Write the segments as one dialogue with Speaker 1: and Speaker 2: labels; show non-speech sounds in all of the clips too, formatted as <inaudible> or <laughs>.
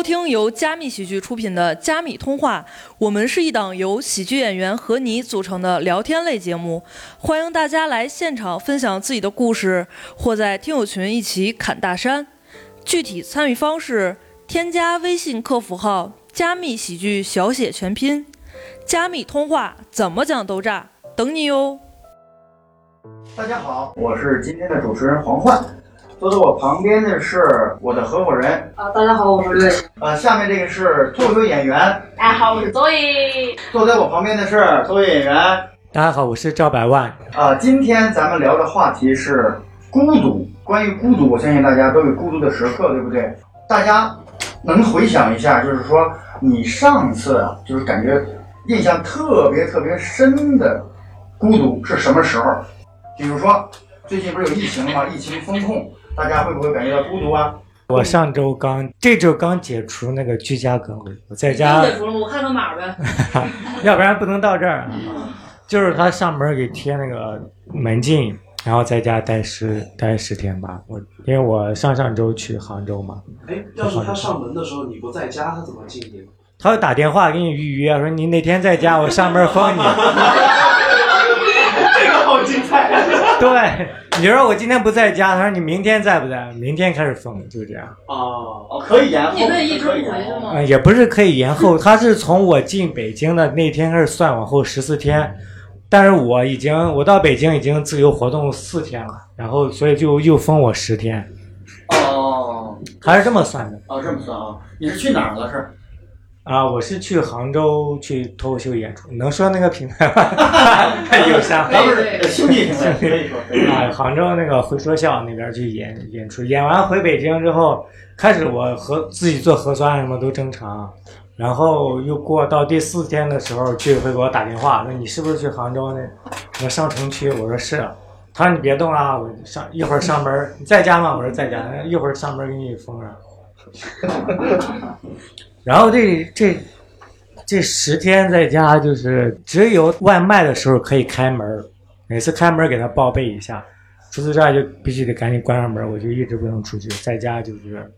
Speaker 1: 收听由加密喜剧出品的《加密通话》，我们是一档由喜剧演员和你组成的聊天类节目，欢迎大家来现场分享自己的故事，或在听友群一起侃大山。具体参与方式：添加微信客服号“加密喜剧”小写全拼，“加密通话”怎么讲都炸，等你哟！
Speaker 2: 大家好，我是今天的主持人黄焕，坐在我旁边的是我的合伙人。
Speaker 3: 啊，大家好，我是瑞。
Speaker 2: 呃，下面这个是脱口秀演员。
Speaker 3: 大家好，我是周易。
Speaker 2: 坐在我旁边的是脱口秀演员。
Speaker 4: 大家好，我是赵百万。
Speaker 2: 啊，今天咱们聊的话题是孤独。关于孤独，我相信大家都有孤独的时刻，对不对？大家能回想一下，就是说你上次啊，就是感觉印象特别特别深的孤独是什么时候？比如说最近不是有疫情吗？疫情封控，大家会不会感觉到孤独啊？
Speaker 4: 我上周刚，这周刚解除那个居家隔离，我在家。
Speaker 3: 解除了，我看到码呗。<laughs>
Speaker 4: 要不然不能到这儿。就是他上门给贴那个门禁。然后在家待十待十天吧，我因为我上上周去杭州嘛。
Speaker 5: 哎，要是他上门的时候你不在家，他怎么进去？
Speaker 4: 他会打电话给你预约，说你哪天在家，我上门封你。<laughs> 对，你说我今天不在家，他说你明天在不在？明天开始封，就这样。
Speaker 5: 哦
Speaker 2: 哦，可以延后。
Speaker 3: 你可以一直回去吗？
Speaker 4: 嗯，也不是可以延后，他是从我进北京的那天开始算，往后十四天。但是我已经，我到北京已经自由活动四天了，然后所以就又封我十天。
Speaker 2: 哦，
Speaker 4: 还是这么算的。
Speaker 2: 哦，这么算啊？你是去哪儿了？是？
Speaker 4: 啊，我是去杭州去脱口秀演出，能说那个平台吗？<laughs> 有啥？
Speaker 2: 不是兄弟平台，可以说。
Speaker 4: 啊，杭州那个回说笑那边去演演出，演完回北京之后，开始我核自己做核酸什么都正常。然后又过到第四天的时候，居委会给我打电话，说你是不是去杭州那什么上城区？我说是。他说你别动啊，我上一会儿上门。你在家吗？我说在家。一会儿上门给你封上。<laughs> 然后这这这十天在家就是只有外卖的时候可以开门，每次开门给他报备一下。除此之外就必须得赶紧关上门，我就一直不能出去，在家就是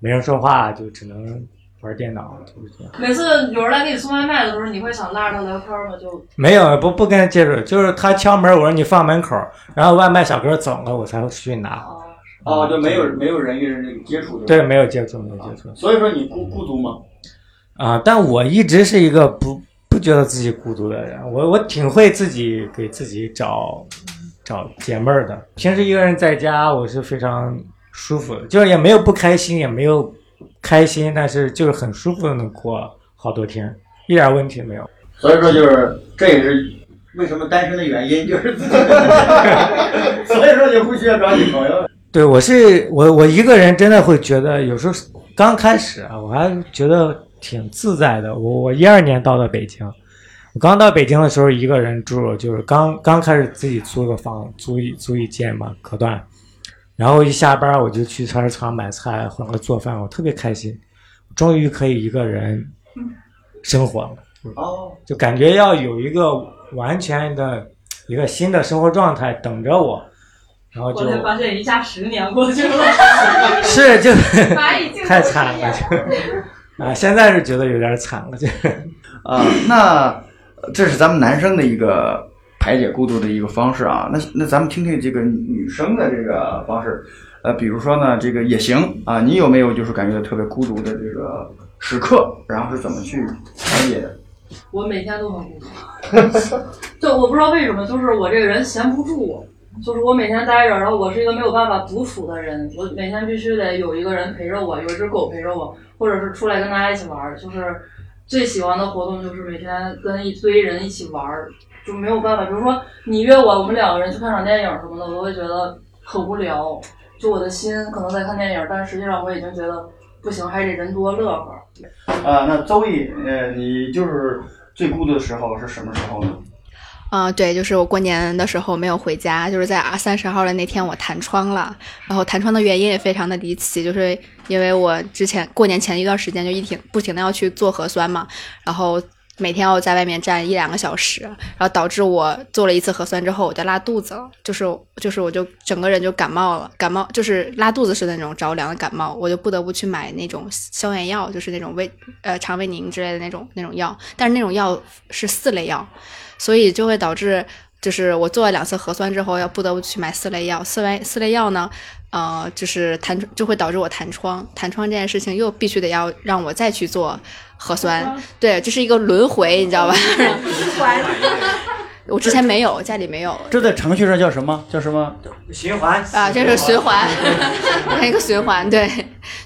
Speaker 4: 没人说话，就只能。玩电脑就是这样。
Speaker 3: 每次有人来给你送外卖的时候，你会想拉着他聊天吗？就
Speaker 4: 没有，不不跟他接触，就是他敲门，我说你放门口，然后外卖小哥走了，我才会去拿。
Speaker 2: 哦，就没有没有人与人接触。
Speaker 4: 对，没有接触，没有接触。
Speaker 2: 所以说你孤孤独吗？
Speaker 4: 啊，但我一直是一个不不觉得自己孤独的人，我我挺会自己给自己找找解闷儿的。平时一个人在家，我是非常舒服的，就是也没有不开心，也没有。开心，但是就是很舒服的能过好多天，一点问题没有。
Speaker 2: 所以说，就是这也是为什么单身的原因，就是自己。<laughs> 所以说就不需要找女朋友。
Speaker 4: 对，我是我我一个人真的会觉得有时候刚开始啊，我还觉得挺自在的。我我一二年到的北京，我刚到北京的时候一个人住，就是刚刚开始自己租个房，租一租一间嘛，隔断。然后一下班我就去菜市场买菜或者做饭，我特别开心，终于可以一个人生活了。
Speaker 2: 哦，
Speaker 4: 就感觉要有一个完全的一个新的生活状态等着我，然后就
Speaker 3: 我才发现一下十年过去了 <laughs> <laughs>
Speaker 4: 是就太惨了就啊，现在是觉得有点惨了就
Speaker 2: 啊，那这是咱们男生的一个。排解孤独的一个方式啊，那那咱们听听这个女生的这个方式，呃，比如说呢，这个也行啊，你有没有就是感觉到特别孤独的这个时刻，然后是怎么去排解的？
Speaker 3: 我每天都很孤独，<laughs> 就我不知道为什么，就是我这个人闲不住，就是我每天待着，然后我是一个没有办法独处的人，我每天必须得有一个人陪着我，有一只狗陪着我，或者是出来跟大家一起玩儿，就是最喜欢的活动就是每天跟一堆人一起玩儿。就没有办法，比如说你约我，我们两个人去看场电影什么的，我会觉得很无聊。就我的心可能在看电影，但实际上我已经觉得不行，还得人多乐呵。
Speaker 2: 啊，那周易，呃，你就是最孤独的时候是什么时候呢？
Speaker 6: 啊，对，就是我过年的时候没有回家，就是在二三十号的那天我弹窗了，然后弹窗的原因也非常的离奇，就是因为我之前过年前一段时间就一停不停的要去做核酸嘛，然后。每天要在外面站一两个小时，然后导致我做了一次核酸之后我就拉肚子了，就是就是我就整个人就感冒了，感冒就是拉肚子是那种着凉的感冒，我就不得不去买那种消炎药，就是那种胃呃肠胃宁之类的那种那种药，但是那种药是四类药，所以就会导致就是我做了两次核酸之后要不得不去买四类药，四类四类药呢。呃，就是弹就会导致我弹窗，弹窗这件事情又必须得要让我再去做核酸，对，这是一个轮回，你知道吧？<laughs> 我之前没有，家里没有
Speaker 2: 这在程序上叫什么？叫什么？
Speaker 4: 循环
Speaker 6: 啊，这是循环，<laughs> 一个循环，对，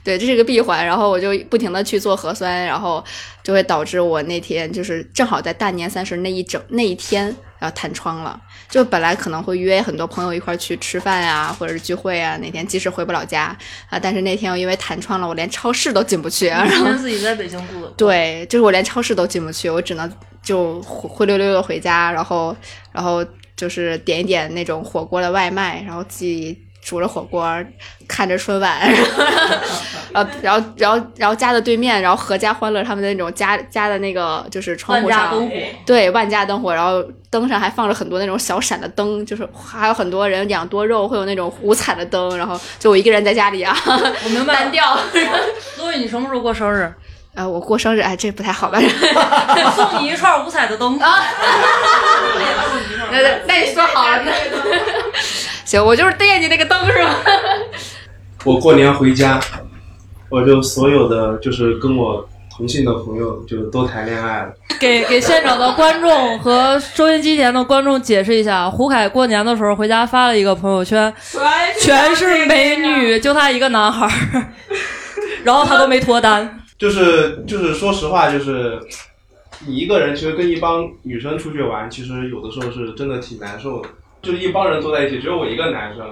Speaker 6: 对，这是一个闭环，然后我就不停的去做核酸，然后就会导致我那天就是正好在大年三十那一整那一天。要弹窗了，就本来可能会约很多朋友一块去吃饭呀，或者是聚会啊，那天即使回不了家啊，但是那天我因为弹窗了，我连超市都进不去。然后
Speaker 1: 自己在北京住的。<laughs>
Speaker 6: 对，就是我连超市都进不去，我只能就灰溜溜的回家，然后然后就是点一点那种火锅的外卖，然后自己。煮着火锅，看着春晚，<laughs> 然后，然后，然后，然后家的对面，然后合家欢乐他们的那种家家的那个就是窗户上，对，万家灯火，然后灯上还放着很多那种小闪的灯，就是还有很多人养多肉会有那种五彩的灯，然后就我一个人在家里啊，
Speaker 1: 我明白，
Speaker 6: 单调。
Speaker 1: 所以你什么时候过生日？
Speaker 6: 呃，我过生日，哎，这不太好吧？
Speaker 1: 送你一串五彩的灯啊！<laughs> <laughs>
Speaker 6: 那那你说好了，那行，我就是惦记那个灯，是吧？<laughs>
Speaker 5: 我过年回家，我就所有的就是跟我同性的朋友就都谈恋爱了。
Speaker 1: 给给现场的观众和收音机前的观众解释一下，胡凯过年的时候回家发了一个朋友圈，全是美女，就他一个男孩儿，<laughs> 然后他都没脱单。<laughs>
Speaker 5: 就是就是说实话，就是你一个人其实跟一帮女生出去玩，其实有的时候是真的挺难受的。就一帮人坐在一起，只有我一个男生，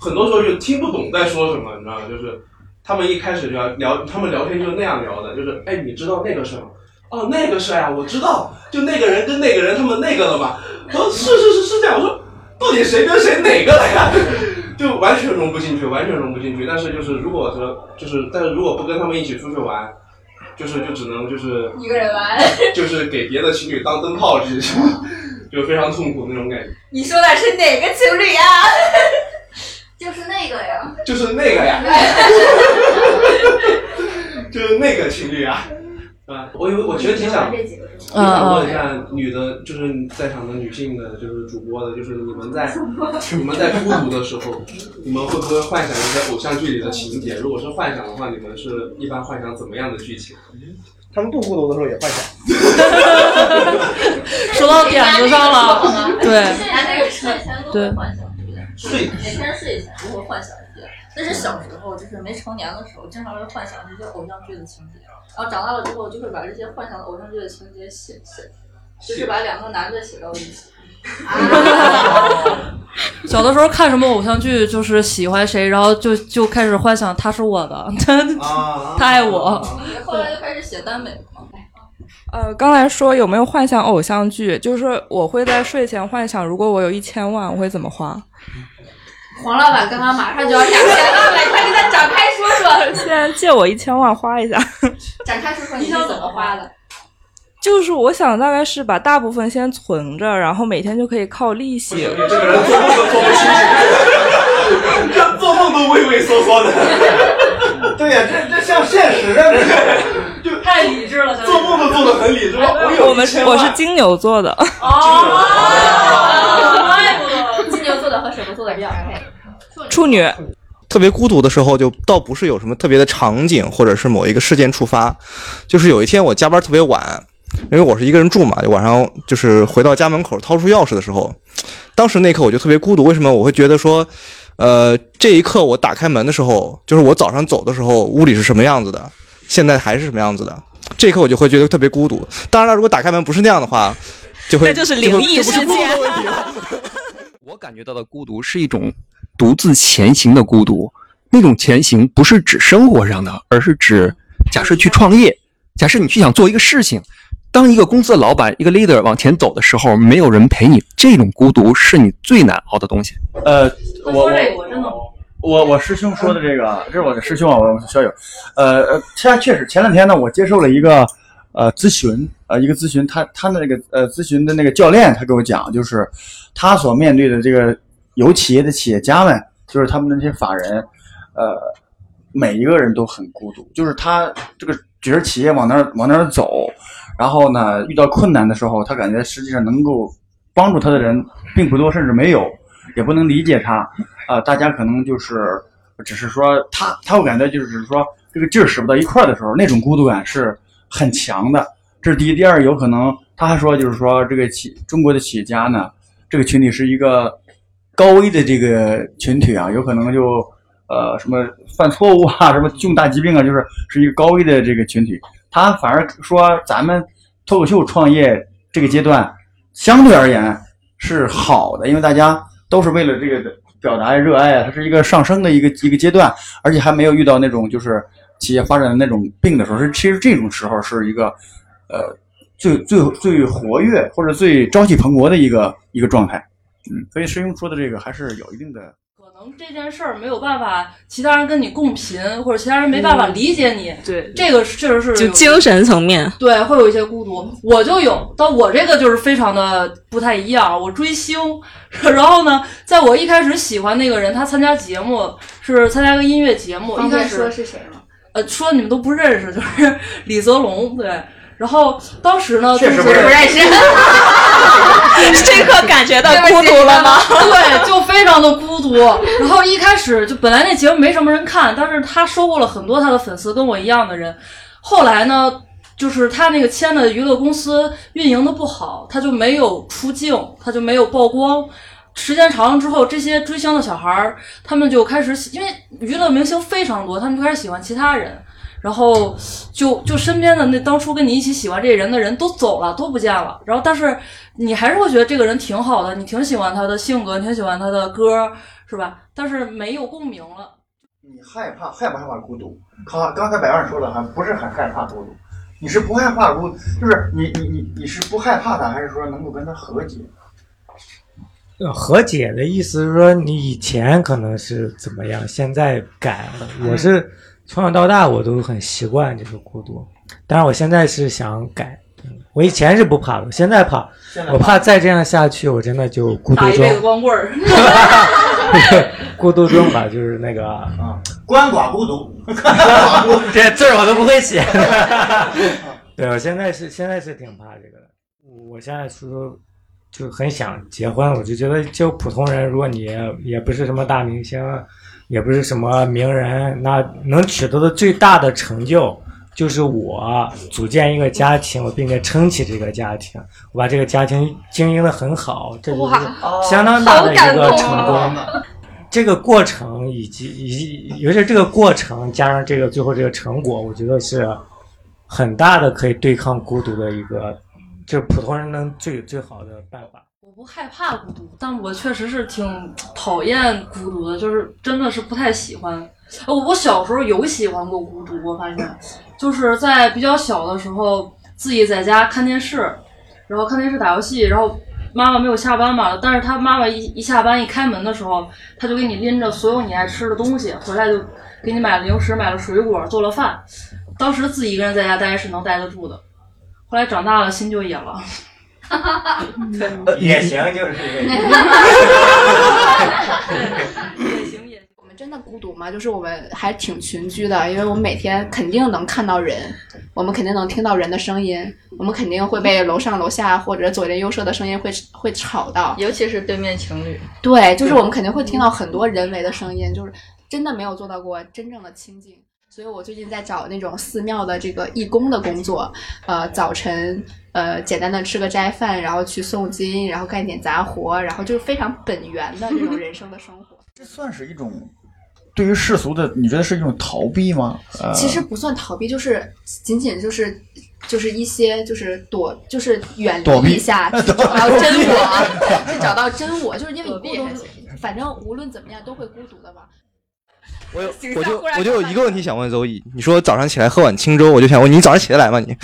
Speaker 5: 很多时候就听不懂在说什么，你知道吗？就是他们一开始就要聊，他们聊天就是那样聊的，就是哎，你知道那个事吗？哦，那个事呀，我知道，就那个人跟那个人他们那个了吧？我说是是是是这样，我说到底谁跟谁哪个了呀？<laughs> 就完全融不进去，完全融不进去。但是就是如果说就是，但是如果不跟他们一起出去玩，就是就只能就是
Speaker 6: 一个人玩，
Speaker 5: 就是给别的情侣当灯泡，是什么？就非常痛苦那种感觉。
Speaker 6: 你说的是哪个情侣啊？<laughs>
Speaker 7: 就是那个呀。
Speaker 5: 就是那个呀。<laughs> 就是那个情侣啊。啊，我有，我其实挺想，挺想问一下女的，就是在场的女性的，就是主播的，就是你们在你们在孤独的时候，你们会不会幻想一些偶像剧里的情节？如果是幻想的话，你们是一般幻想怎么样的剧情？
Speaker 8: 他们不孤独的时候也幻想。<laughs>
Speaker 1: 说到点子上了，<laughs> 对，
Speaker 7: 对，幻想，睡每天睡前都会幻想一些。但是小时候，就是没成年的时候，经常会幻想这些偶像剧的情节。然后长大了之后，就会把这些幻想的偶像剧的情节写写，就是把两个男的写到一起。
Speaker 1: 小的时候看什么偶像剧，就是喜欢谁，然后就就开始幻想他是我的，<laughs> 他爱我。
Speaker 7: 后来就开始写耽美了。
Speaker 9: 呃，刚才说有没有幻想偶像剧？就是我会在睡前幻想，如果我有一千万，我会怎么花？
Speaker 6: 黄老板刚刚马上就要两千万了，快给他展开说说。<laughs>
Speaker 9: 现在借我一千万花一下。
Speaker 6: 展开说说你想怎么花的？
Speaker 9: 就是我想大概是把大部分先存着，然后每天就可以靠利息。
Speaker 5: 这个人做梦都做不清醒，<laughs> 做梦都畏畏缩缩的。
Speaker 8: 对呀，这这像现实啊，
Speaker 1: 太理智了。
Speaker 5: 做梦都做的很理智。
Speaker 9: 我们我是金牛座的。
Speaker 1: 哦，
Speaker 6: 怪不得金牛座的和什么座的比较配？
Speaker 9: 处女。
Speaker 8: 特别孤独的时候，就倒不是有什么特别的场景，或者是某一个事件触发，就是有一天我加班特别晚，因为我是一个人住嘛，晚上就是回到家门口掏出钥匙的时候，当时那一刻我就特别孤独。为什么我会觉得说，呃，这一刻我打开门的时候，就是我早上走的时候屋里是什么样子的，现在还是什么样子的，这一刻我就会觉得特别孤独。当然了，如果打开门不是那样的话，就会
Speaker 9: 那就是灵异事件。<laughs>
Speaker 10: 我感觉到的孤独是一种。独自前行的孤独，那种前行不是指生活上的，而是指假设去创业，假设你去想做一个事情，当一个公司的老板，一个 leader 往前走的时候，没有人陪你，这种孤独是你最难熬的东西。
Speaker 2: 呃，我我我我师兄说的这个，这是我的师兄啊，我小友。呃呃，他确实前两天呢，我接受了一个呃咨询，呃一个咨询，他他的那个呃咨询的那个教练，他给我讲，就是他所面对的这个有企业的企业家们，就是他们那些法人，呃每一个人都很孤独，就是他这个觉得企业往那儿往那儿走，然后呢遇到困难的时候，他感觉实际上能够帮助他的人并不多，甚至没有，也不能理解他，啊、大家可能就是只是说他他会感觉就是说这个劲儿使不到一块儿的时候，那种孤独感是很强的。这是第一，第二，有可能他还说就是说这个企中国的企业家呢，这个群体是一个高危的这个群体啊，有可能就呃什么犯错误啊，什么重大疾病啊，就是是一个高危的这个群体。他反而说咱们脱口秀创业这个阶段相对而言是好的，因为大家都是为了这个表达热爱啊，它是一个上升的一个一个阶段，而且还没有遇到那种就是企业发展的那种病的时候，是其实这种时候是一个呃最最最活跃或者最朝气蓬勃的一个一个状态。嗯，所以师兄说的这个还是有一定的。
Speaker 1: 这件事儿没有办法，其他人跟你共频，或者其他人没办法理解你。
Speaker 11: 对，
Speaker 1: 这个确实是
Speaker 11: 就精神层面。
Speaker 1: 对，会有一些孤独，我就有，但我这个就是非常的不太一样。我追星，<laughs> 然后呢，在我一开始喜欢那个人，他参加节目是参加个音乐节目，一开始
Speaker 6: 说是谁吗？
Speaker 1: 呃，说你们都不认识，就是 <laughs> 李泽龙，对。然后当时呢，
Speaker 6: 确实
Speaker 1: 就是
Speaker 6: 不认识 <laughs> <laughs>
Speaker 11: 这刻感觉到孤独了吗？<laughs>
Speaker 1: 对，就非常的孤独。然后一开始就本来那节目没什么人看，但是他收获了很多他的粉丝，跟我一样的人。后来呢，就是他那个签的娱乐公司运营的不好，他就没有出镜，他就没有曝光。时间长了之后，这些追星的小孩儿，他们就开始喜，因为娱乐明星非常多，他们就开始喜欢其他人。然后就就身边的那当初跟你一起喜欢这人的人都走了，都不见了。然后但是你还是会觉得这个人挺好的，你挺喜欢他的性格，你挺喜欢他的歌，是吧？但是没有共鸣了。
Speaker 2: 你害怕害不害怕孤独？刚刚才百万说了，还不是很害怕孤独。你是不害怕孤，就是你你你你是不害怕他，还是说能够跟他和解？
Speaker 4: 呃和解的意思是说，你以前可能是怎么样，现在改了。我是从小到大我都很习惯这个孤独，但是我现在是想改。嗯我以前是不怕的，我现在怕，
Speaker 1: 在怕
Speaker 4: 我怕再这样下去，我真的就孤独
Speaker 1: 打一辈子，光棍儿。<laughs>
Speaker 4: 孤独中吧，就是那个
Speaker 2: 啊，<laughs> 鳏寡孤独，
Speaker 4: 这字儿我都不会写。<laughs> 对，我现在是现在是挺怕这个的。我现在是就很想结婚，我就觉得就普通人，如果你也不是什么大明星，也不是什么名人，那能取得的最大的成就。就是我组建一个家庭，我并且撑起这个家庭，我把这个家庭经营的很好，这就是相当大的一个成功。这个过程以及以及尤其是这个过程加上这个最后这个成果，我觉得是很大的可以对抗孤独的一个，就是普通人能最最好的办法。
Speaker 1: 不害怕孤独，但我确实是挺讨厌孤独的，就是真的是不太喜欢。呃我小时候有喜欢过孤独，我发现就是在比较小的时候，自己在家看电视，然后看电视打游戏，然后妈妈没有下班嘛，但是她妈妈一一下班一开门的时候，她就给你拎着所有你爱吃的东西，回来就给你买了零食，买了水果，做了饭。当时自己一个人在家待是能待得住的，后来长大了心就野了。<laughs>
Speaker 4: 也行，就是也行也。<laughs>
Speaker 6: 我们真的孤独吗？就是我们还挺群居的，因为我们每天肯定能看到人，我们肯定能听到人的声音，我们肯定会被楼上楼下或者左邻右舍的声音会会吵到，
Speaker 7: 尤其是对面情侣。
Speaker 6: 对，就是我们肯定会听到很多人为的声音，就是真的没有做到过真正的清静。所以我最近在找那种寺庙的这个义工的工作，呃，早晨呃简单的吃个斋饭，然后去诵经，然后干点杂活，然后就是非常本源的这种人生的生活。<laughs>
Speaker 2: 这算是一种对于世俗的，你觉得是一种逃避吗？呃、
Speaker 6: 其实不算逃避，就是仅仅就是就是一些就是躲，就是远离一下，<laughs> 去找到真我，<laughs> 去找到真我，就是因为你孤独，反正无论怎么样都会孤独的吧。
Speaker 8: 我有，我就我就有一个问题想问周易，你说早上起来喝碗清粥，我就想问你早上起得来吗？你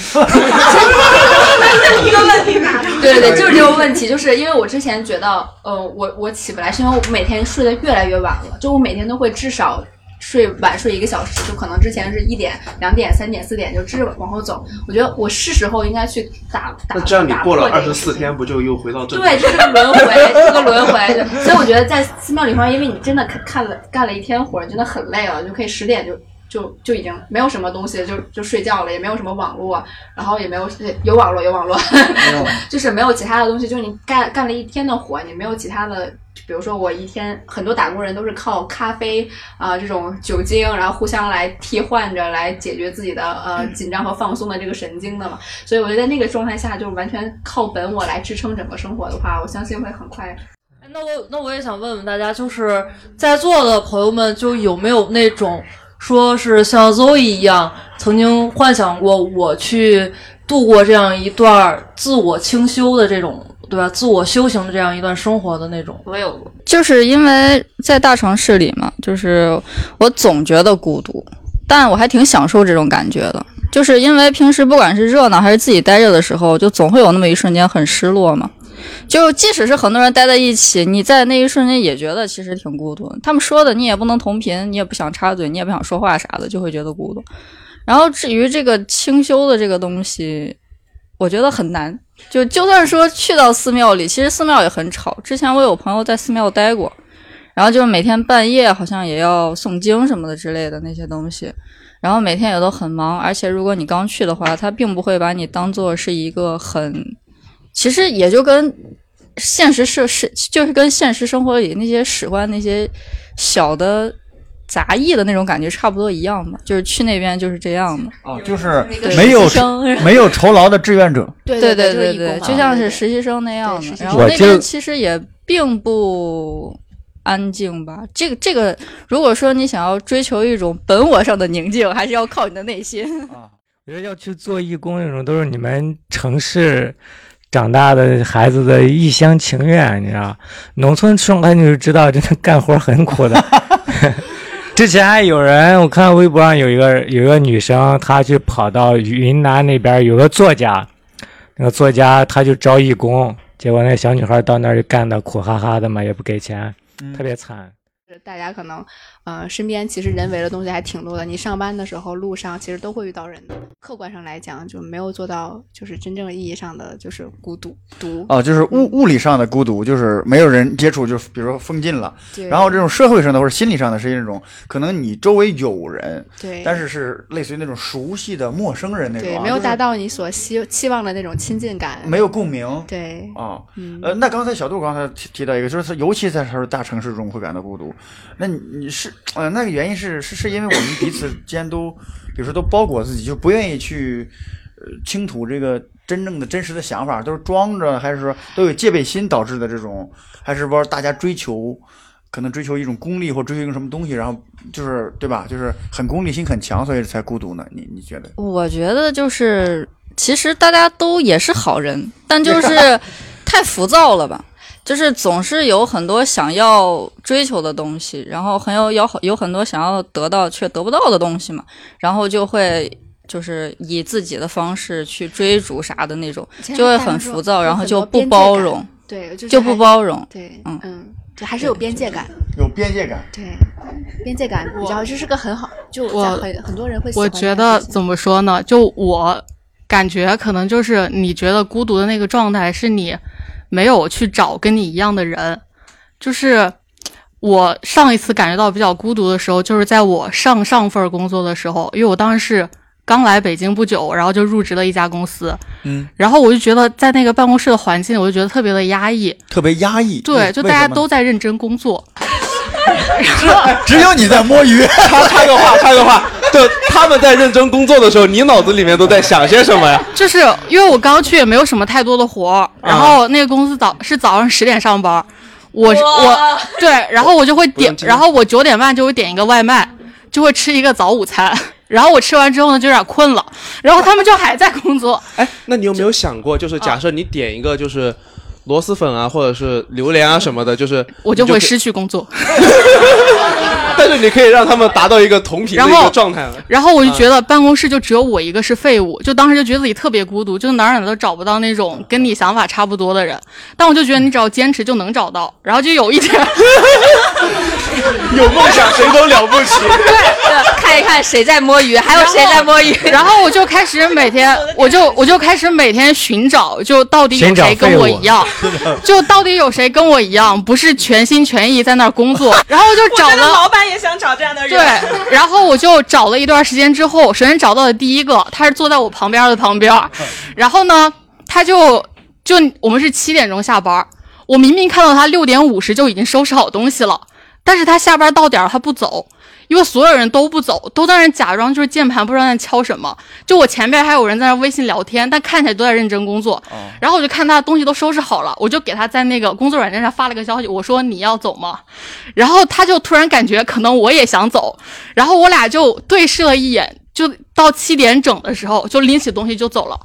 Speaker 6: 一个问题吧对对对，就是这个问题，就是因为我之前觉得，呃，我我起不来，是因为我每天睡得越来越晚了，就我每天都会至少睡晚睡一个小时，就可能之前是一点、两点、三点、四点就直往后走。我觉得我是时候应该去打打。
Speaker 5: 那这样你过了二十四
Speaker 6: 天。
Speaker 5: 不就又回到正
Speaker 6: 对，这是个轮回，这是个轮回。所以我觉得在寺庙里方，因为你真的看了干了一天活，真的很累了，就可以十点就就就已经没有什么东西，就就睡觉了，也没有什么网络，然后也没有有网络有网络，<laughs> 就是没有其他的东西，就是你干干了一天的活，你没有其他的。比如说，我一天很多打工人都是靠咖啡啊、呃、这种酒精，然后互相来替换着来解决自己的呃紧张和放松的这个神经的嘛。所以我觉得那个状态下，就完全靠本我来支撑整个生活的话，我相信会很快。
Speaker 1: 那我那我也想问问大家，就是在座的朋友们，就有没有那种说是像 Zoe 一样，曾经幻想过我去度过这样一段自我清修的这种。对吧？自我修行的这样一段生活的那种，
Speaker 6: 我有过。
Speaker 12: 就是因为在大城市里嘛，就是我总觉得孤独，但我还挺享受这种感觉的。就是因为平时不管是热闹还是自己待着的时候，就总会有那么一瞬间很失落嘛。就即使是很多人待在一起，你在那一瞬间也觉得其实挺孤独。他们说的你也不能同频，你也不想插嘴，你也不想说话啥的，就会觉得孤独。然后至于这个清修的这个东西，我觉得很难。就就算说去到寺庙里，其实寺庙也很吵。之前我有朋友在寺庙待过，然后就是每天半夜好像也要诵经什么的之类的那些东西，然后每天也都很忙。而且如果你刚去的话，他并不会把你当做是一个很，其实也就跟现实是是就是跟现实生活里那些史官那些小的。杂役的那种感觉差不多一样嘛，就是去那边就是这样的
Speaker 13: 哦，就是没有没有酬劳的志愿者，<laughs>
Speaker 12: 对对对对对，就像是实习生那样的。然后那边其实也并不安静吧。这个这个，如果说你想要追求一种本我上的宁静，还是要靠你的内心
Speaker 4: 啊。我觉得要去做义工那种，都是你们城市长大的孩子的一厢情愿，你知道？农村生来你就知道，真的干活很苦的。<laughs> 之前还有人，我看微博上有一个有一个女生，她去跑到云南那边有个作家，那个作家他就招义工，结果那小女孩到那儿就干的苦哈哈的嘛，也不给钱，特别惨。
Speaker 6: 大家可能，呃，身边其实人为的东西还挺多的。你上班的时候，路上其实都会遇到人的。客观上来讲，就没有做到就是真正意义上的就是孤独独。
Speaker 13: 啊，就是物物理上的孤独，就是没有人接触，就是比如说封禁了。
Speaker 6: 对。
Speaker 13: 然后这种社会上的或者心理上的，是一种可能你周围有人，
Speaker 6: 对，
Speaker 13: 但是是类似于那种熟悉的陌生人那种，
Speaker 6: 对，没有达到你所希期望的那种亲近感，
Speaker 13: 没有共鸣。
Speaker 6: 对。
Speaker 13: 啊，呃，那刚才小杜刚才提提到一个，就是尤其在说大城市中会感到孤独。那你你是呃那个原因是是是因为我们彼此间都，比如说都包裹自己，就不愿意去呃倾吐这个真正的真实的想法，都是装着，还是说都有戒备心导致的这种，还是说大家追求可能追求一种功利或追求一个什么东西，然后就是对吧？就是很功利心很强，所以才孤独呢？你你觉得？
Speaker 12: 我觉得就是其实大家都也是好人，但就是 <laughs> 太浮躁了吧。就是总是有很多想要追求的东西，然后很有有有很多想要得到却得不到的东西嘛，然后就会就是以自己的方式去追逐啥的那种，就会很浮躁，然后就不包容，
Speaker 6: 对，
Speaker 12: 就不包容，
Speaker 6: 对，嗯嗯，就还是有边界感，
Speaker 13: 有边界感，
Speaker 6: 对，边界感比较就是个很好，就
Speaker 14: 我
Speaker 6: 很很多人会，
Speaker 14: 我觉得怎么说呢？就我感觉可能就是你觉得孤独的那个状态是你。没有去找跟你一样的人，就是我上一次感觉到比较孤独的时候，就是在我上上份工作的时候，因为我当时是刚来北京不久，然后就入职了一家公司，
Speaker 13: 嗯，
Speaker 14: 然后我就觉得在那个办公室的环境，我就觉得特别的压抑，
Speaker 13: 特别压抑，
Speaker 14: 对，就大家都在认真工作，<laughs>
Speaker 13: 只有你在摸鱼。<laughs>
Speaker 5: 插插个话，插个话。就他们在认真工作的时候，你脑子里面都在想些什么呀？
Speaker 14: 就是因为我刚去也没有什么太多的活儿，然后那个公司早是早上十点上班，我我对，然后我就会点，然后我九点半就会点一个外卖，就会吃一个早午餐，<laughs> 然后我吃完之后呢就有点困了，然后他们就还在工作。
Speaker 5: 哎，那你有没有想过，就是假设你点一个就是螺蛳粉啊，或者是榴莲啊什么的，就是
Speaker 14: 我就会失去工作。<laughs>
Speaker 5: 但是你可以让他们达到一个同频的一个状态。
Speaker 14: 然后我就觉得办公室就只有我一个是废物，就当时就觉得自己特别孤独，就哪儿哪儿都找不到那种跟你想法差不多的人。但我就觉得你只要坚持就能找到。然后就有一天，<laughs> <laughs>
Speaker 5: 有梦想谁都了不起。
Speaker 12: 对，看一看谁在摸鱼，还有谁在摸鱼。
Speaker 14: 然后我就开始每天，<laughs> 我就我就开始每天寻找，<laughs> 就到底有谁跟我一样，就到底有谁跟我一样，不是全心全意在那儿工作。然后我就找了，
Speaker 11: 老板也想找这样的人。
Speaker 14: 对，然后我就找了一段时间之后，首先找到的第一个，他是坐在我旁边的旁边，然后呢，他就就我们是七点钟下班，我明明看到他六点五十就已经收拾好东西了，但是他下班到点儿他不走。因为所有人都不走，都在那假装就是键盘不知道在敲什么。就我前边还有人在那微信聊天，但看起来都在认真工作。然后我就看他东西都收拾好了，我就给他在那个工作软件上发了个消息，我说你要走吗？然后他就突然感觉可能我也想走，然后我俩就对视了一眼，就到七点整的时候就拎起东西就走了。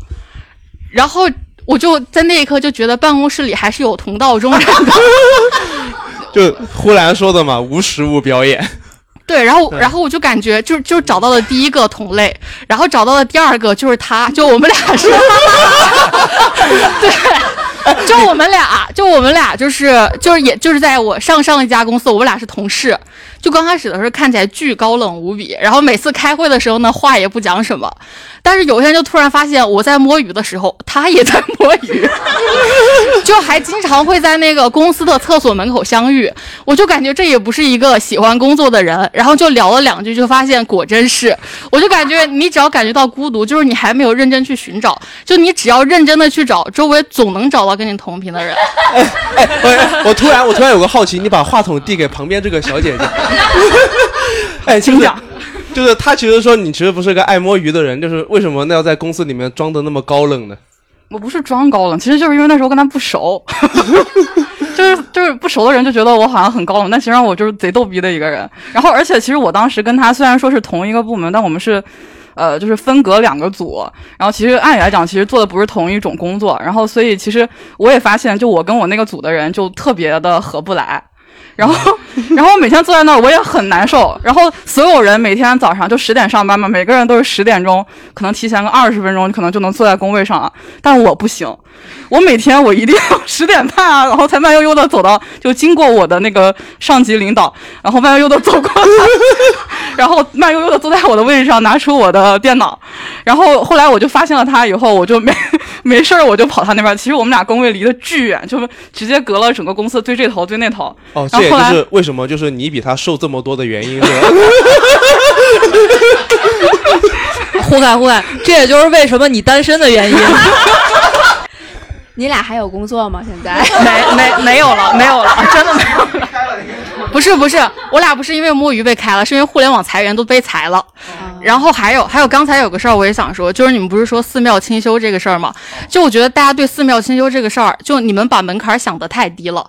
Speaker 14: 然后我就在那一刻就觉得办公室里还是有同道中人的。<laughs>
Speaker 5: 就呼兰说的嘛，无实物表演。<laughs>
Speaker 14: 对，然后，然后我就感觉，就就找到了第一个同类，然后找到了第二个，就是他，就我们俩是，<laughs> 对，就我们俩，就我们俩，就是就是也就是在我上上一家公司，我们俩是同事。就刚开始的时候看起来巨高冷无比，然后每次开会的时候呢，话也不讲什么。但是有一天就突然发现，我在摸鱼的时候，他也在摸鱼，<laughs> 就还经常会在那个公司的厕所门口相遇。我就感觉这也不是一个喜欢工作的人，然后就聊了两句，就发现果真是。我就感觉你只要感觉到孤独，就是你还没有认真去寻找，就你只要认真的去找，周围总能找到跟你同频的人。
Speaker 5: 哎，我我突然我突然有个好奇，你把话筒递给旁边这个小姐姐。<laughs> 哎，请讲，<laughs> 就是他其实说你其实不是个爱摸鱼的人，就是为什么那要在公司里面装的那么高冷呢？
Speaker 9: 我不是装高冷，其实就是因为那时候跟他不熟，<laughs> 就是就是不熟的人就觉得我好像很高冷，但其实上我就是贼逗逼的一个人。然后而且其实我当时跟他虽然说是同一个部门，但我们是呃就是分隔两个组，然后其实按理来讲其实做的不是同一种工作，然后所以其实我也发现就我跟我那个组的人就特别的合不来。然后，<laughs> 然后我每天坐在那儿，我也很难受。然后所有人每天早上就十点上班嘛，每个人都是十点钟，可能提前个二十分钟，可能就能坐在工位上了。但我不行，我每天我一定要十点半啊，然后才慢悠悠的走到，就经过我的那个上级领导，然后慢悠悠的走过来，<laughs> 然后慢悠悠的坐在我的位置上，拿出我的电脑。然后后来我就发现了他以后，我就没 <laughs> 没事儿，我就跑他那边。其实我们俩工位离得巨远，就直接隔了整个公司对这头对那头。
Speaker 5: 哦，这也就是为什么就是你比他瘦这么多的原因是吧。<laughs>
Speaker 1: 胡凯，胡凯，这也就是为什么你单身的原因。
Speaker 6: 你俩还有工作吗？现在
Speaker 9: 没没没有了，<laughs> 没有了，真的没有了。
Speaker 14: 不是不是，我俩不是因为摸鱼被开了，是因为互联网裁员都被裁了。然后还有还有，刚才有个事儿我也想说，就是你们不是说寺庙清修这个事儿吗？就我觉得大家对寺庙清修这个事儿，就你们把门槛想得太低了。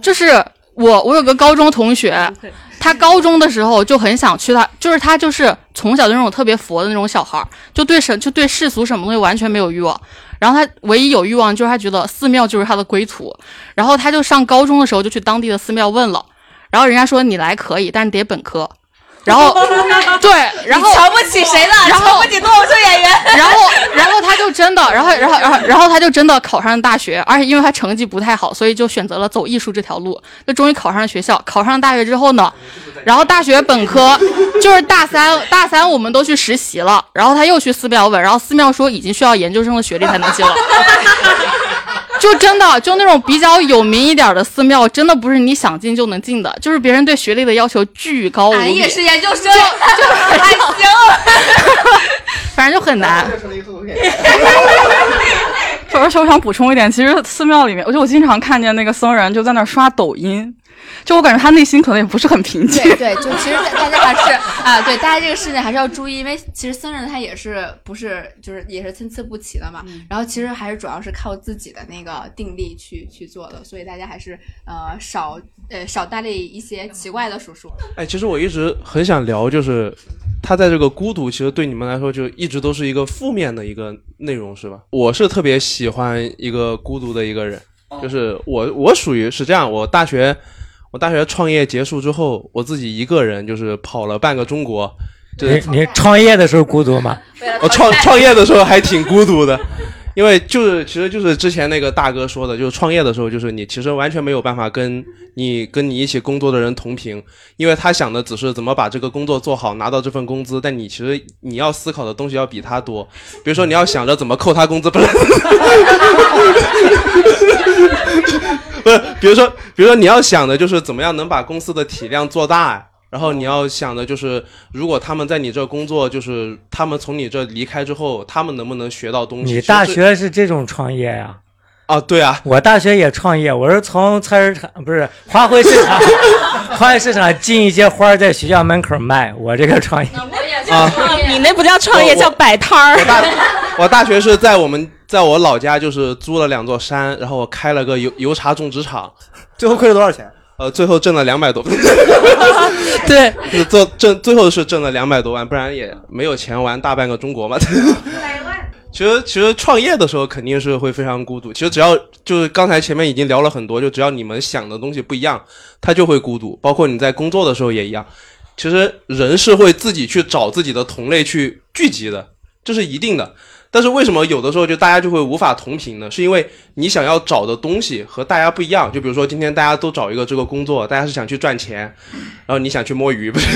Speaker 14: 就是我我有个高中同学，他高中的时候就很想去他，就是他就是从小就那种特别佛的那种小孩儿，就对神就对世俗什么东西完全没有欲望。然后他唯一有欲望就是他觉得寺庙就是他的归途。然后他就上高中的时候就去当地的寺庙问了，然后人家说你来可以，但是得本科。然后，<laughs> 对，然后
Speaker 11: 瞧不起谁了？
Speaker 14: 然后
Speaker 11: 瞧不起脱口秀演员。
Speaker 14: 然后，然后他就真的，然后，然后，然后，然后他就真的考上了大学，而且因为他成绩不太好，所以就选择了走艺术这条路。就终于考上了学校。考上大学之后呢，然后大学本科就是大三，大三我们都去实习了。然后他又去寺庙问，然后寺庙说已经需要研究生的学历才能进了。<laughs> 就真的就那种比较有名一点的寺庙，真的不是你想进就能进的，就是别人对学历的要求巨高无比。
Speaker 11: 俺也是研究生，
Speaker 14: 就 <laughs>
Speaker 11: 还行，<laughs>
Speaker 14: 反正就很难。<laughs>
Speaker 9: 而且我想补充一点，其实寺庙里面，我就我经常看见那个僧人就在那刷抖音，就我感觉他内心可能也不是很平静。
Speaker 6: 对对，就其实大家还是啊，对大家这个事情还是要注意，因为其实僧人他也是不是就是也是参差不齐的嘛。然后其实还是主要是靠自己的那个定力去去做的，所以大家还是呃少呃少搭理一些奇怪的叔叔。
Speaker 5: 哎，其实我一直很想聊，就是他在这个孤独，其实对你们来说就一直都是一个负面的一个内容，是吧？我是特别喜欢一个孤独的一个人，就是我我属于是这样，我大学我大学创业结束之后，我自己一个人就是跑了半个中国。
Speaker 4: 你你创业的时候孤独吗？<laughs>
Speaker 5: 我创创业的时候还挺孤独的，因为就是，其实就是之前那个大哥说的，就是创业的时候，就是你其实完全没有办法跟你跟你一起工作的人同频，因为他想的只是怎么把这个工作做好，拿到这份工资，但你其实你要思考的东西要比他多，比如说你要想着怎么扣他工资，不是，<laughs> <laughs> 不是，比如说，比如说你要想的就是怎么样能把公司的体量做大。然后你要想的就是，如果他们在你这工作，就是他们从你这离开之后，他们能不能学到东西？
Speaker 4: 你大学是这种创业呀、
Speaker 5: 啊，对啊，
Speaker 4: 我大学也创业，我是从菜市场不是花卉市场，<laughs> 花卉市场进一些花在学校门口卖，我这个创业
Speaker 5: 啊，
Speaker 11: 你那不叫创业，叫摆摊儿。
Speaker 5: 我大学是在我们在我老家，就是租了两座山，然后我开了个油油茶种植场，<laughs>
Speaker 8: 最后亏了多少钱？
Speaker 5: 呃，最后挣了两百多。<laughs>
Speaker 1: 对，
Speaker 5: 是做挣最后是挣了两百多万，不然也没有钱玩大半个中国嘛。<laughs> 其实其实创业的时候肯定是会非常孤独。其实只要就是刚才前面已经聊了很多，就只要你们想的东西不一样，他就会孤独。包括你在工作的时候也一样。其实人是会自己去找自己的同类去聚集的，这是一定的。但是为什么有的时候就大家就会无法同频呢？是因为你想要找的东西和大家不一样。就比如说今天大家都找一个这个工作，大家是想去赚钱，然后你想去摸鱼，不是？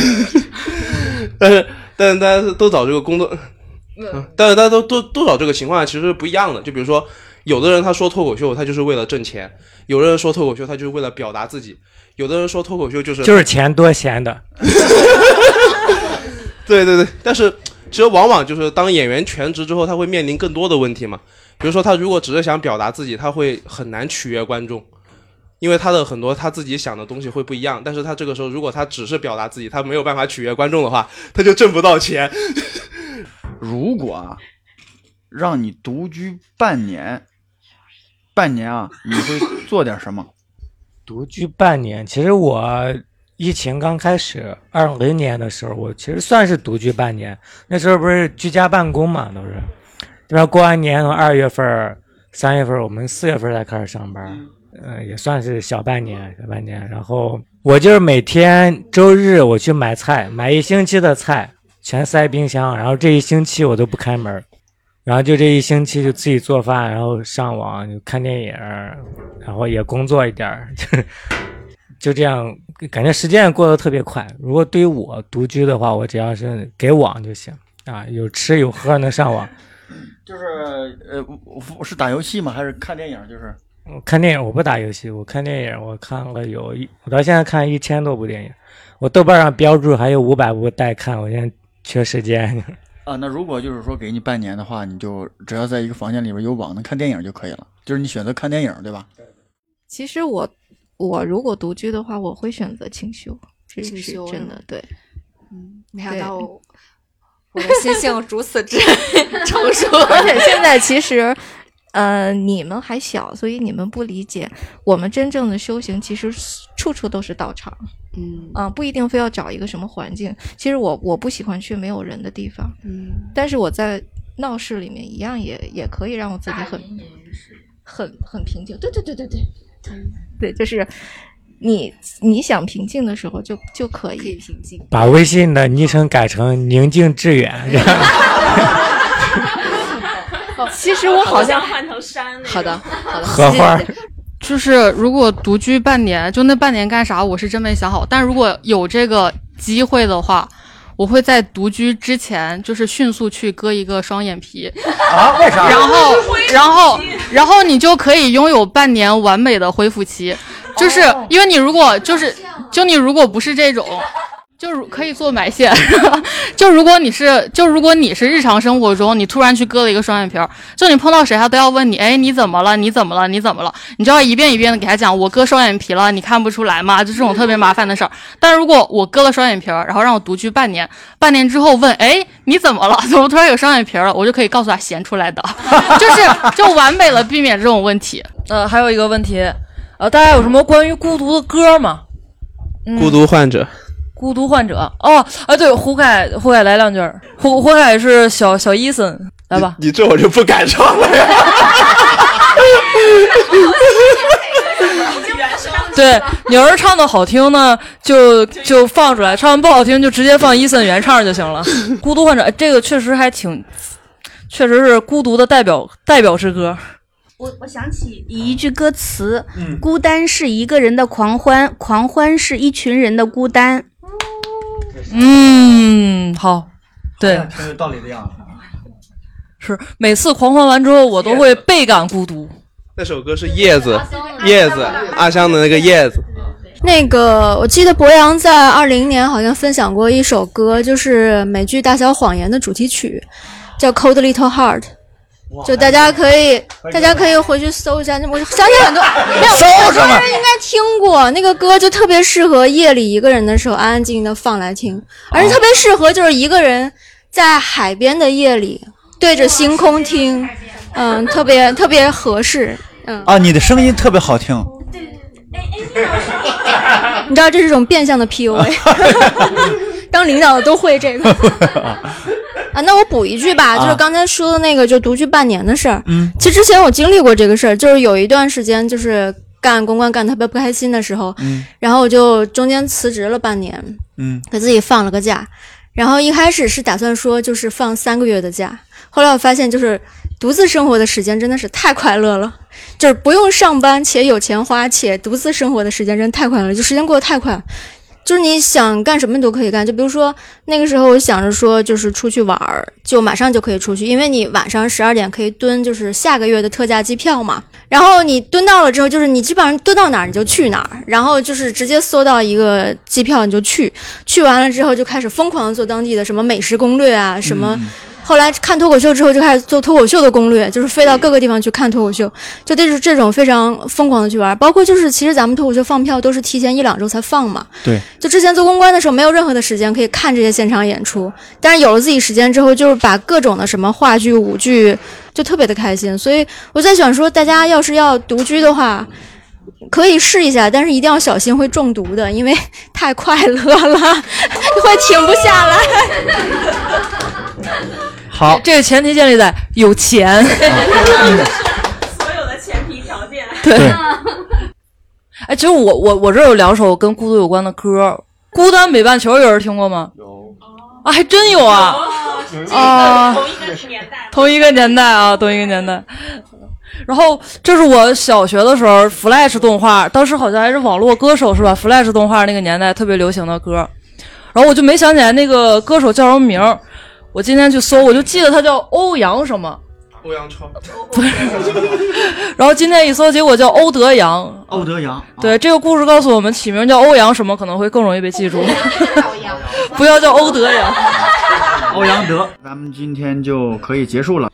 Speaker 5: 但是但是大家都找这个工作，嗯，但是大家都都都找这个情况其实不一样的。就比如说，有的人他说脱口秀，他就是为了挣钱；有的人说脱口秀，他就是为了表达自己；有的人说脱口秀就是
Speaker 4: 就是钱多闲的。
Speaker 5: 对对对，但是其实往往就是当演员全职之后，他会面临更多的问题嘛。比如说，他如果只是想表达自己，他会很难取悦观众，因为他的很多他自己想的东西会不一样。但是他这个时候，如果他只是表达自己，他没有办法取悦观众的话，<laughs> 他就挣不到钱。
Speaker 13: 如果啊，让你独居半年，半年啊，你会做点什么？
Speaker 4: 独居半年，其实我疫情刚开始二零年的时候，我其实算是独居半年。那时候不是居家办公嘛，都是这边过完年从二月份、三月份，我们四月份才开始上班，呃，也算是小半年，小半年。然后我就是每天周日我去买菜，买一星期的菜，全塞冰箱，然后这一星期我都不开门。然后就这一星期就自己做饭，然后上网就看电影，然后也工作一点儿，就就这样，感觉时间也过得特别快。如果对于我独居的话，我只要是给网就行啊，有吃有喝能上网。<laughs>
Speaker 13: 就是呃，我是打游戏吗？还是看电影？就是
Speaker 4: 看电影，我不打游戏，我看电影，我看了有一，我到现在看一千多部电影，我豆瓣上标注还有五百部待看，我现在缺时间。<laughs>
Speaker 13: 啊，那如果就是说给你半年的话，你就只要在一个房间里边有网能看电影就可以了。就是你选择看电影，对吧？
Speaker 15: 其实我我如果独居的话，我会选择清修，这是
Speaker 6: 清修
Speaker 15: 真的对。
Speaker 6: 嗯，没想到我 <laughs> 我的心性如此之 <laughs> 成熟，
Speaker 15: 而且现在其实，呃，你们还小，所以你们不理解我们真正的修行，其实处处都是道场。
Speaker 6: 嗯
Speaker 15: 啊、不一定非要找一个什么环境。其实我我不喜欢去没有人的地方，
Speaker 6: 嗯，
Speaker 15: 但是我在闹市里面一样也也可以让我自己很很很平静。对对对对对，对，就是你你想平静的时候就就可以
Speaker 6: 平静。
Speaker 4: 把微信的昵称改成宁静致远。<laughs> <laughs>
Speaker 15: 其实我好像
Speaker 11: 换成山。
Speaker 6: 好的，好的，
Speaker 4: 荷花。
Speaker 14: 就是如果独居半年，就那半年干啥，我是真没想好。但如果有这个机会的话，我会在独居之前，就是迅速去割一个双眼皮。
Speaker 13: 啊？为啥？
Speaker 14: 然后，然后，然后你就可以拥有半年完美的恢复期。就是因为你如果就是，就你如果不是这种。就是可以做埋线，<laughs> 就如果你是，就如果你是日常生活中你突然去割了一个双眼皮儿，就你碰到谁他都要问你，哎，你怎么了？你怎么了？你怎么了？你就要一遍一遍的给他讲，我割双眼皮了，你看不出来吗？就这种特别麻烦的事儿。但如果我割了双眼皮儿，然后让我独居半年，半年之后问，哎，你怎么了？<laughs> 怎么突然有双眼皮儿了？我就可以告诉他闲出来的，<laughs> 就是就完美了避免这种问题。
Speaker 1: 呃，还有一个问题，呃，大家有什么关于孤独的歌吗？嗯、
Speaker 5: 孤独患者。
Speaker 1: 孤独患者哦，啊对，胡凯，胡凯来两句儿。胡胡凯是小小伊森，来吧。
Speaker 5: 你你这我就不敢唱了呀。<laughs>
Speaker 1: 对，你要是唱的好听呢，就就放出来；唱的不好听，就直接放伊森原唱就行了。孤独患者这个确实还挺确实是孤独的代表代表之歌。
Speaker 16: 我我想起一句歌词：孤单是一个人的狂欢，狂欢是一群人的孤单。
Speaker 1: 嗯，好，对，
Speaker 13: 挺有道理的样子。
Speaker 1: 是每次狂欢完之后，我都会倍感孤独。
Speaker 5: 那首歌是叶子，叶子，阿香的那个叶子。
Speaker 17: 那个，我记得博洋在二零年好像分享过一首歌，就是美剧《大小谎言》的主题曲，叫《Cold Little Heart》。就大家可以，大家可以回去搜一下。我相信很多 <laughs> 没有很多人应该听过那个歌，就特别适合夜里一个人的时候安安静静的放来听，而且特别适合就是一个人在海边的夜里对着星空听，嗯，特别特别合适。嗯
Speaker 13: 啊，你的声音特别好听。
Speaker 17: 对对对 <laughs> 你知道这是种变相的 PUA，<laughs> 当领导的都会这个。<laughs> 啊，那我补一句吧，就是刚才说的那个，就独居半年的事儿。
Speaker 13: 嗯，
Speaker 17: 其实之前我经历过这个事儿，就是有一段时间，就是干公关干特别不开心的时候，
Speaker 13: 嗯，
Speaker 17: 然后我就中间辞职了半年，
Speaker 13: 嗯，
Speaker 17: 给自己放了个假，然后一开始是打算说就是放三个月的假，后来我发现就是独自生活的时间真的是太快乐了，就是不用上班且有钱花且独自生活的时间真太快乐，就时间过得太快。就是你想干什么你都可以干，就比如说那个时候我想着说，就是出去玩儿，就马上就可以出去，因为你晚上十二点可以蹲，就是下个月的特价机票嘛。然后你蹲到了之后，就是你基本上蹲到哪儿你就去哪儿，然后就是直接搜到一个机票你就去，去完了之后就开始疯狂做当地的什么美食攻略啊什么。后来看脱口秀之后，就开始做脱口秀的攻略，就是飞到各个地方去看脱口秀，就这是这种非常疯狂的去玩。包括就是其实咱们脱口秀放票都是提前一两周才放嘛。
Speaker 13: 对。
Speaker 17: 就之前做公关的时候，没有任何的时间可以看这些现场演出，但是有了自己时间之后，就是把各种的什么话剧、舞剧，就特别的开心。所以我在想说，大家要是要独居的话，可以试一下，但是一定要小心会中毒的，因为太快乐了，<laughs> 会停不下来。
Speaker 13: 好，
Speaker 1: 这个前提建立在有钱。
Speaker 11: 所有的前提条件。
Speaker 1: 对。哎，其实我我我这有两首跟孤独有关的歌，《孤单北半球》有人听过吗？有。啊，还真有啊！啊，
Speaker 11: 同一个年代。
Speaker 1: 同一个年代啊，同一个年代。然后这是我小学的时候，Flash 动画，当时好像还是网络歌手是吧？Flash 动画那个年代特别流行的歌，然后我就没想起来那个歌手叫什么名儿。我今天去搜，我就记得他叫欧阳什么，
Speaker 5: 欧阳超，
Speaker 1: 不是。然后今天一搜，结果叫欧德阳。
Speaker 13: 欧德阳，
Speaker 1: 对这个故事告诉我们，起名叫欧阳什么可能会更容易被记住，<laughs> 不要叫欧德阳。
Speaker 13: 欧阳德，咱们今天就可以结束了。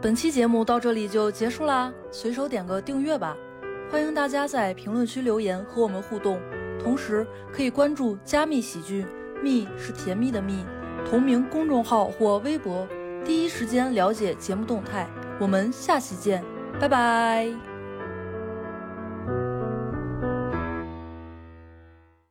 Speaker 1: 本期节目到这里就结束啦，随手点个订阅吧，欢迎大家在评论区留言和我们互动，同时可以关注加密喜剧，蜜是甜蜜的蜜。同名公众号或微博，第一时间了解节目动态。我们下期见，拜拜。